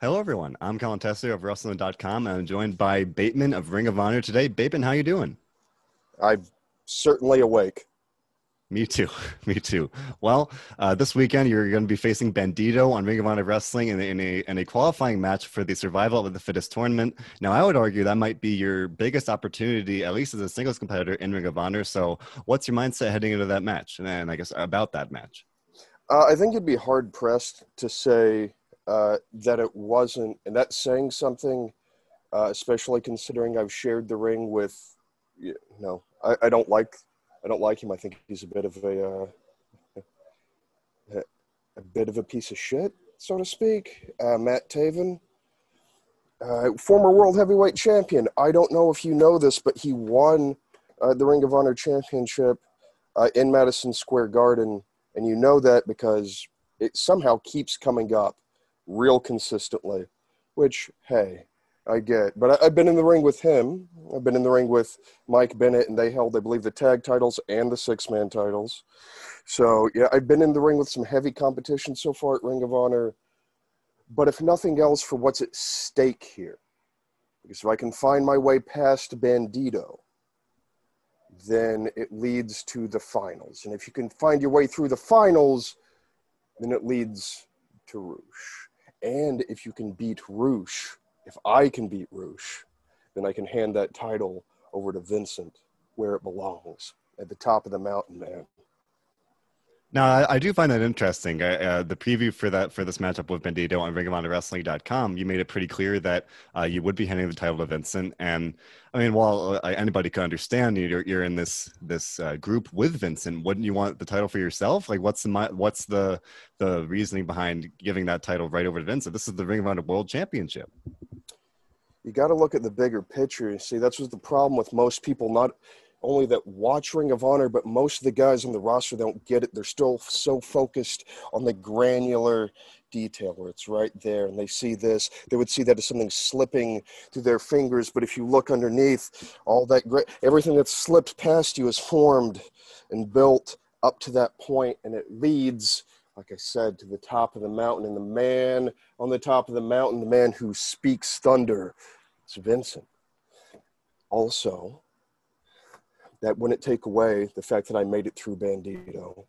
Hello, everyone. I'm Colin Tessler of Wrestling.com, and I'm joined by Bateman of Ring of Honor today. Bateman, how you doing? I'm certainly awake. Me too. Me too. Well, uh, this weekend you're going to be facing Bandito on Ring of Honor Wrestling in, in, a, in a qualifying match for the Survival of the Fittest tournament. Now, I would argue that might be your biggest opportunity, at least as a singles competitor in Ring of Honor. So, what's your mindset heading into that match, and, and I guess about that match? Uh, I think you'd be hard pressed to say uh, that it wasn't, and that's saying something, uh, especially considering I've shared the ring with, you know, I, I don't like I don't like him. I think he's a bit of a, uh, a, bit of a piece of shit, so to speak. Uh, Matt Taven, uh, former world heavyweight champion. I don't know if you know this, but he won the Ring of Honor championship in Madison Square Garden, and you know that because it somehow keeps coming up real consistently. Which, hey, I get. But I, have been in the ring with him. I've been in the ring with Mike Bennett, and they held, I believe, the tag titles and the six man titles. So, yeah, I've been in the ring with some heavy competition so far at Ring of Honor. But if nothing else, for what's at stake here, because if I can find my way past Bandito, then it leads to the finals. And if you can find your way through the finals, then it leads to Rush. And if you can beat Rush, if I can beat Rush, then I can hand that title over to Vincent where it belongs at the top of the mountain, man. Now, I, I do find that interesting. Uh, the preview for that for this matchup with Bandito on RingOfHonorWrestling.com, you made it pretty clear that uh, you would be handing the title to Vincent. And I mean, while uh, anybody could understand you're you're in this this uh, group with Vincent, wouldn't you want the title for yourself? Like, what's the what's the the reasoning behind giving that title right over to Vincent? This is the Ring of Honor World Championship you got to look at the bigger picture. See, that's what's the problem with most people, not only that watch Ring of Honor, but most of the guys on the roster don't get it. They're still so focused on the granular detail where it's right there and they see this. They would see that as something slipping through their fingers. But if you look underneath, all that great, everything that slipped past you is formed and built up to that point and it leads like I said, to the top of the mountain. And the man on the top of the mountain, the man who speaks thunder, it's Vincent. Also, that wouldn't take away the fact that I made it through Bandito.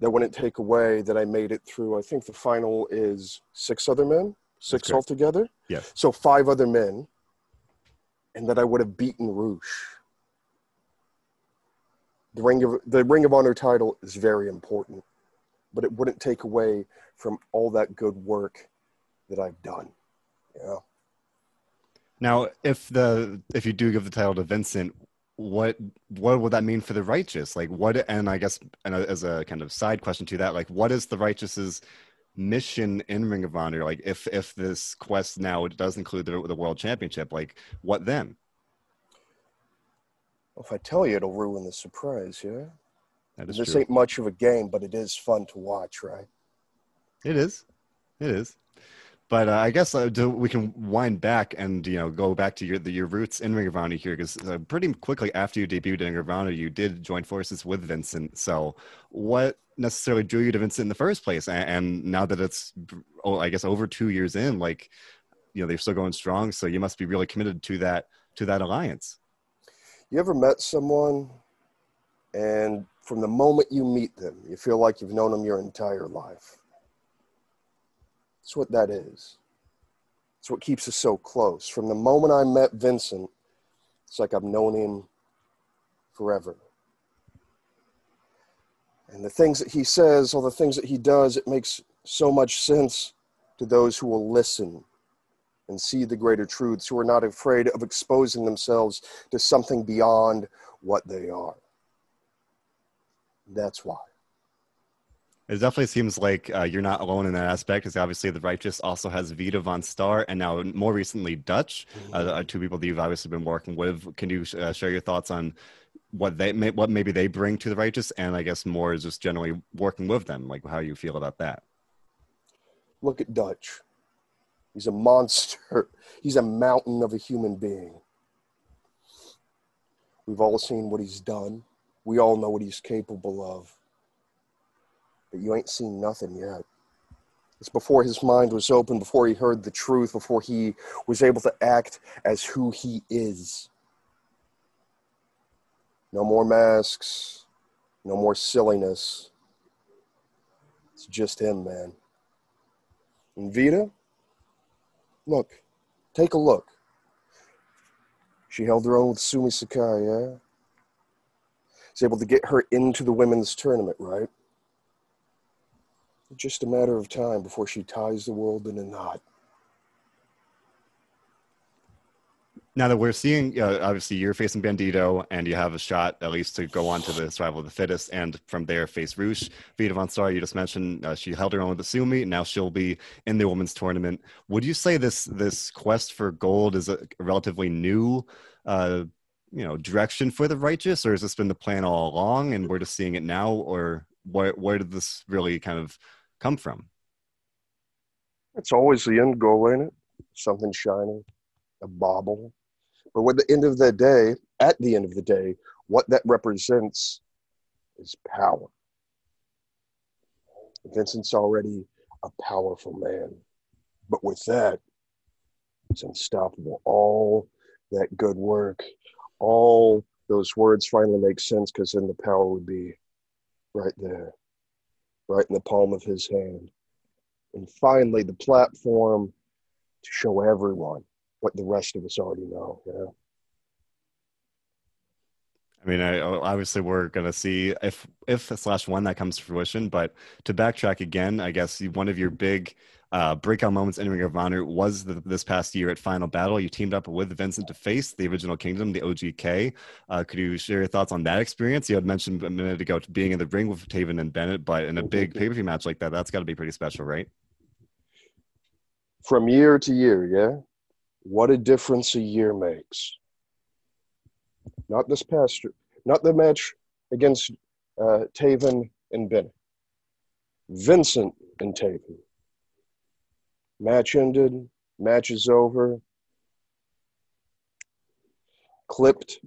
That wouldn't take away that I made it through, I think the final is six other men, six altogether. Yes. So five other men, and that I would have beaten Rush. The Ring of, the Ring of Honor title is very important, but it wouldn't take away from all that good work that I've done. Yeah. Now, if the if you do give the title to Vincent, what what would that mean for the righteous? Like what? And I guess and uh, as a kind of side question to that, like what is the righteous's mission in Ring of Honor? Like if if this quest now does include the, the world championship, like what then? Well, if I tell you, it'll ruin the surprise. Yeah. That is this true. ain't much of a game, but it is fun to watch, right? It is. It is. But uh, I guess uh, we can wind back and you know go back to your the, your roots in Ring of Honor here because uh, pretty quickly after you debuted in Ring of Honor, you did join forces with Vincent. So what necessarily drew you to Vincent in the first place? And, and now that it's, oh, I guess over two years in, like you know they're still going strong, so you must be really committed to that to that alliance. You ever met someone, and from the moment you meet them, you feel like you've known them your entire life? That's what that is. It's what keeps us so close. From the moment I met Vincent, it's like I've known him forever. And the things that he says, all the things that he does, it makes so much sense to those who will listen and see the greater truths, who are not afraid of exposing themselves to something beyond what they are. That's why. It definitely seems like uh, you're not alone in that aspect, because obviously the Righteous also has Vita VonStarr, and now more recently Dutch, uh, mm-hmm. uh, two people that you've obviously been working with. Can you uh, share your thoughts on what they may, what maybe they bring to the Righteous, and I guess more is just generally working with them, like how you feel about that? Look at Dutch. He's a monster. He's a mountain of a human being. We've all seen what he's done. We all know what he's capable of but you ain't seen nothing yet. It's before his mind was open, before he heard the truth, before he was able to act as who he is. No more masks, no more silliness. It's just him, man. And Vita, look, take a look. She held her own with Sumie Sakai, yeah? Was able to get her into the women's tournament, right? Just a matter of time before she ties the world in a knot. Now that we're seeing, uh, obviously, you're facing Bandito, and you have a shot at least to go on to the survival of the fittest, and from there face Rush. Vita VonStarr, you just mentioned uh, she held her own with the Sumie. Now she'll be in the women's tournament. Would you say this this quest for gold is a relatively new, uh, you know, direction for the righteous, or has this been the plan all along, and we're just seeing it now, or where where did this really kind of come from? It's always the end goal, ain't it? Something shiny, a bauble. But at the end of the day, at the end of the day, what that represents is power. Vincent's already a powerful man. But with that, it's unstoppable. All that good work, all those words finally make sense because then the power would be right there right in the palm of his hand. And finally, the platform to show everyone what the rest of us already know. Yeah. I mean, I, obviously we're going to see if if slash one that comes to fruition. But to backtrack again, I guess one of your big uh, breakout moments in Ring of Honor was the, this past year at Final Battle. You teamed up with Vincent to face the original Kingdom, the OGK. Uh, could you share your thoughts on that experience? You had mentioned a minute ago being in the ring with Taven and Bennett, but in a big pay per view match like that, that's got to be pretty special, right? From year to year, yeah. What a difference a year makes. Not this past year, not the match against uh, Taven and Bennett. Vincent and Taven Match ended. Match is over. Clipped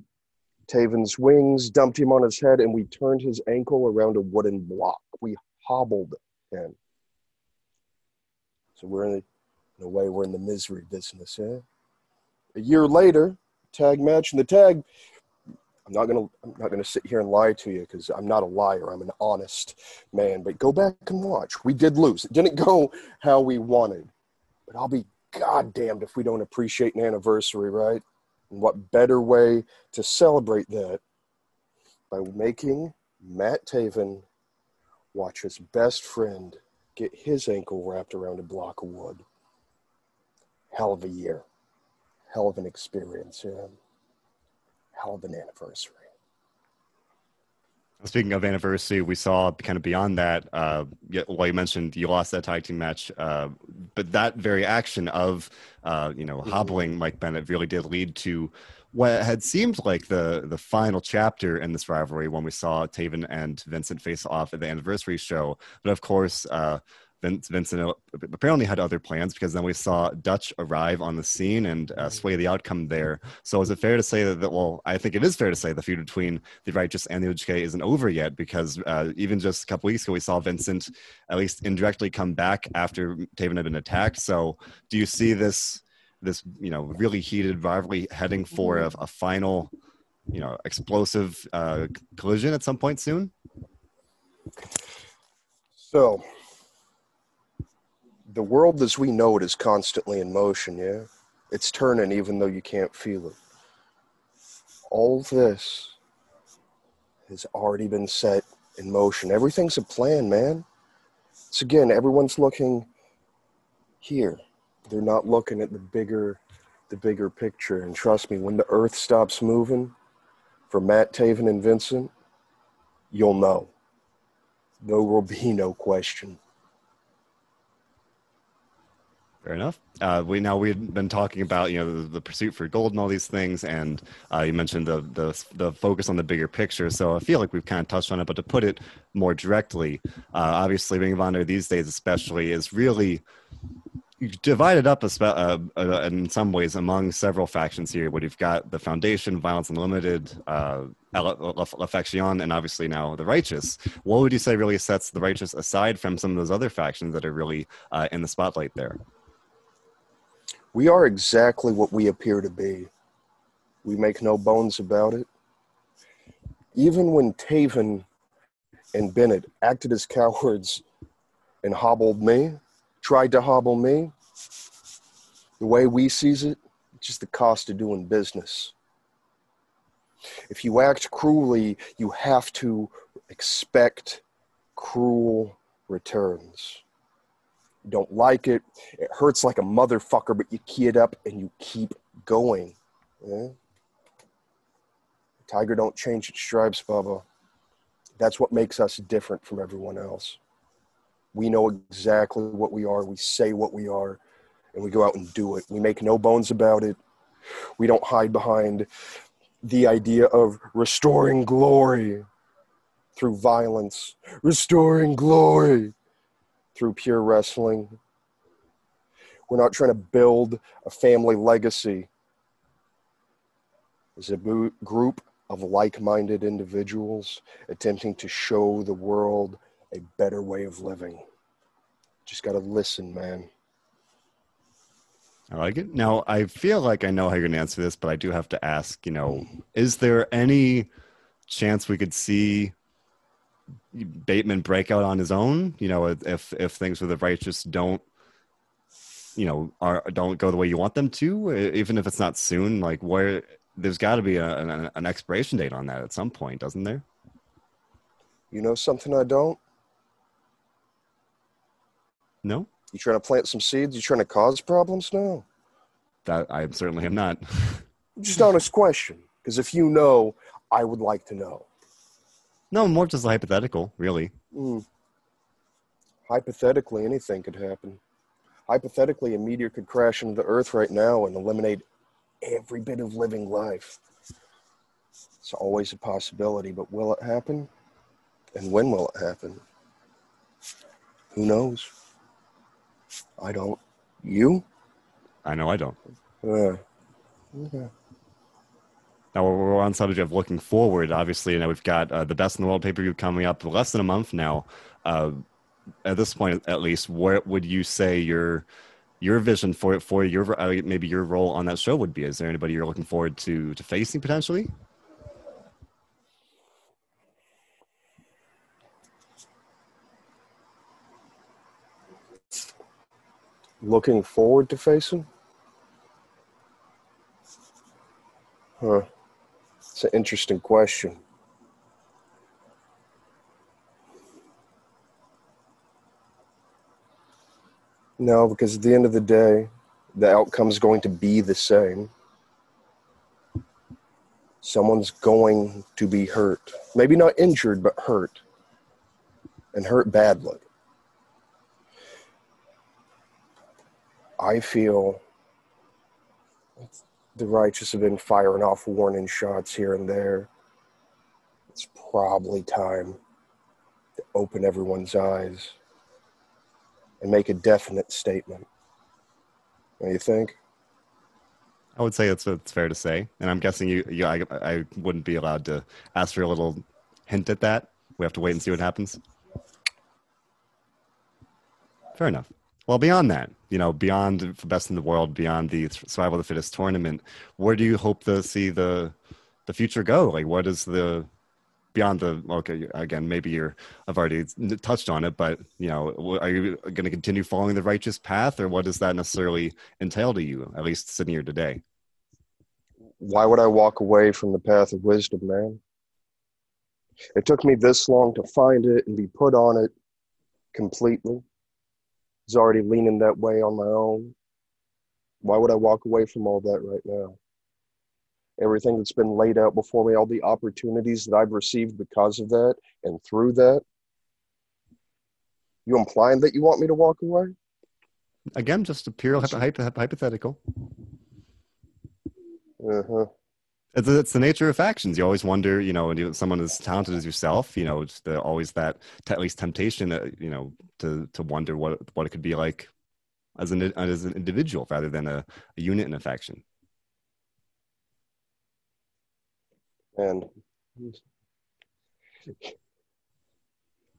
Taven's wings, dumped him on his head, and we turned his ankle around a wooden block. We hobbled him. So we're in, the, in a way, we're in the misery business. Yeah. A year later, tag match, and the tag. I'm not gonna. I'm not gonna sit here and lie to you because I'm not a liar. I'm an honest man. But go back and watch. We did lose. It didn't go how we wanted. But I'll be goddamned if we don't appreciate an anniversary, right? And what better way to celebrate that by making Matt Taven watch his best friend get his ankle wrapped around a block of wood. Hell of a year. Hell of an experience, yeah. Hell of an anniversary. Speaking of anniversary, we saw kind of beyond that. Uh, well, you mentioned you lost that tag team match, uh, but that very action of uh, you know mm-hmm. hobbling Mike Bennett really did lead to what had seemed like the the final chapter in this rivalry when we saw Taven and Vincent face off at the anniversary show. But of course, uh, Vince, Vincent apparently had other plans because then we saw Dutch arrive on the scene and uh, sway the outcome there. So is it fair to say that, that, well, I think it is fair to say the feud between the Righteous and the OGK isn't over yet because uh, even just a couple weeks ago we saw Vincent at least indirectly come back after Taven had been attacked. So do you see this this you know really heated rivalry heading for a, a final you know explosive uh, collision at some point soon? So the world as we know it is constantly in motion, yeah? It's turning even though you can't feel it. All this has already been set in motion. Everything's a plan, man. It's again, everyone's looking here. They're not looking at the bigger the bigger picture. And trust me, when the earth stops moving for Matt Taven and Vincent, you'll know. There will be no question. Fair enough. Uh, we now we've been talking about you know the, the, pursuit for gold and all these things, and uh, you mentioned the, the the focus on the bigger picture. So I feel like we've kind of touched on it, but to put it more directly, uh, obviously of Honor these days, especially, is really divided up uh, uh, in some ways among several factions here. What you've got the Foundation, Violence Unlimited, uh, and obviously now the Righteous. What would you say really sets the Righteous aside from some of those other factions that are really uh, in the spotlight there? We are exactly what we appear to be. We make no bones about it. Even when Taven and Bennett acted as cowards and hobbled me, tried to hobble me, the way we sees it, it's just the cost of doing business. If you act cruelly, you have to expect cruel returns. Don't like it, it hurts like a motherfucker, but you key it up and you keep going. Yeah? Tiger don't change its stripes, Bubba. That's what makes us different from everyone else. We know exactly what we are. We say what we are, and we go out and do it. We make no bones about it. We don't hide behind the idea of restoring glory through violence, restoring glory through pure wrestling. We're not trying to build a family legacy. As a group of like minded individuals attempting to show the world a better way of living. Just got to listen, man. I like it. Now, I feel like I know how you're going to answer this, but I do have to ask, you know, is there any chance we could see Bateman break out on his own? You know, if if things with the righteous don't you know are don't go the way you want them to even if it's not soon like where there's got to be a, an, an expiration date on that at some point doesn't there you know something i don't no. You trying to plant some seeds? You trying to cause problems? No. That I certainly am not. just honest question. Because if you know, I would like to know. No, more just a hypothetical, really. Mm. Hypothetically, anything could happen. Hypothetically, a meteor could crash into the Earth right now and eliminate every bit of living life. It's always a possibility, but will it happen? And when will it happen? Who knows? I don't. You? I know I don't. Uh, okay. Now we're on subject of looking forward. Obviously, know we've got uh, the best in the world pay per view coming up less than a month now. Uh, at this point, at least, what would you say your your vision for for your uh, maybe your role on that show would be? Is there anybody you're looking forward to to facing potentially? looking forward to facing? Huh. It's an interesting question. No, because at the end of the day, the outcome is going to be the same. Someone's going to be hurt. Maybe not injured, but hurt. And hurt badly. I feel the righteous have been firing off warning shots here and there. It's probably time to open everyone's eyes and make a definite statement. What do you think? I would say it's, it's fair to say, and I'm guessing you, you I, I wouldn't be allowed to ask for a little hint at that. We have to wait and see what happens. Fair enough. Well, beyond that, you know, beyond the best in the world, beyond the survival of the fittest tournament, where do you hope to see the the future go? Like, what is the beyond the okay? Again, maybe you're I've already touched on it, but you know, are you going to continue following the righteous path, or what does that necessarily entail to you? At least sitting here today. Why would I walk away from the path of wisdom, man? It took me this long to find it and be put on it completely is already leaning that way on my own. Why would I walk away from all that right now? Everything that's been laid out before me, all the opportunities that I've received because of that and through that. You implying that you want me to walk away? Again, just a pure hypothetical. Uh huh. It's, it's the nature of factions. You always wonder, you know, when someone as talented as yourself, you know, just always that at least temptation, that, you know, to to wonder what what it could be like as an as an individual rather than a, a unit in a faction. And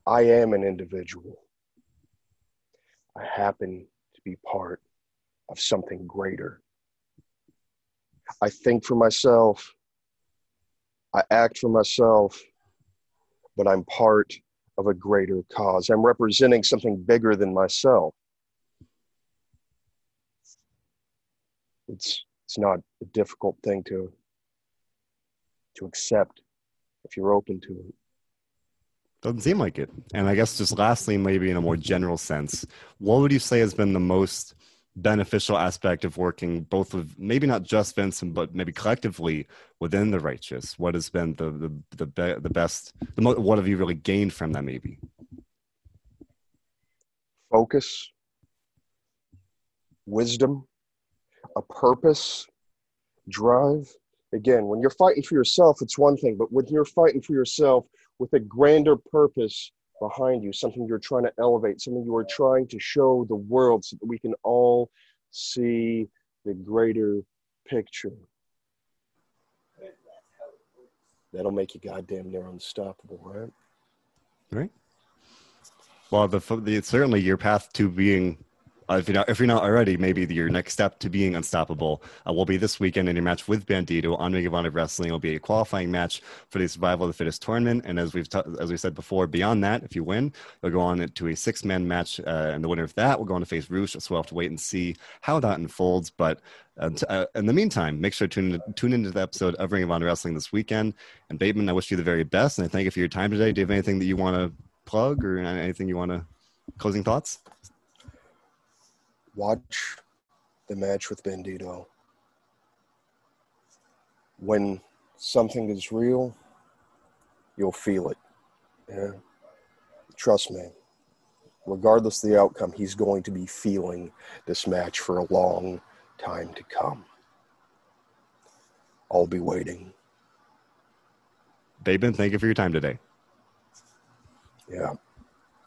I am an individual. I happen to be part of something greater. I think for myself. I act for myself, but I'm part of a greater cause. I'm representing something bigger than myself. It's it's not a difficult thing to to accept if you're open to it. Doesn't seem like it. And I guess just lastly, maybe in a more general sense, what would you say has been the most beneficial aspect of working both with maybe not just Vincent, but maybe collectively within the righteous? What has been the the the, be, the best? The mo- what have you really gained from that? Maybe focus, wisdom, a purpose, drive. Again, when you're fighting for yourself, it's one thing, but when you're fighting for yourself with a grander purpose behind you, something you're trying to elevate, something you are trying to show the world so that we can all see the greater picture. That'll make you goddamn near unstoppable, right? Right. Well, the, the certainly your path to being uh, if you're not if you're not already, maybe your next step to being unstoppable uh, will be this weekend in your match with Bandito on Ring of Honor Wrestling. It'll be a qualifying match for the Survival of the Fittest tournament, and as we've as we said before, beyond that, if you win, you'll go on to a six man match, uh, and the winner of that will go on to face Rush. So we'll have to wait and see how that unfolds. But uh, t- uh, in the meantime, make sure to tune, tune into the episode of Ring of Honor Wrestling this weekend. And Bateman, I wish you the very best, and I thank you for your time today. Do you have anything that you want to plug or anything you want to closing thoughts? Watch the match with Bandito. When something is real, you'll feel it. Yeah. Trust me. Regardless of the outcome, he's going to be feeling this match for a long time to come. I'll be waiting. Bateman, thank you for your time today. Yeah.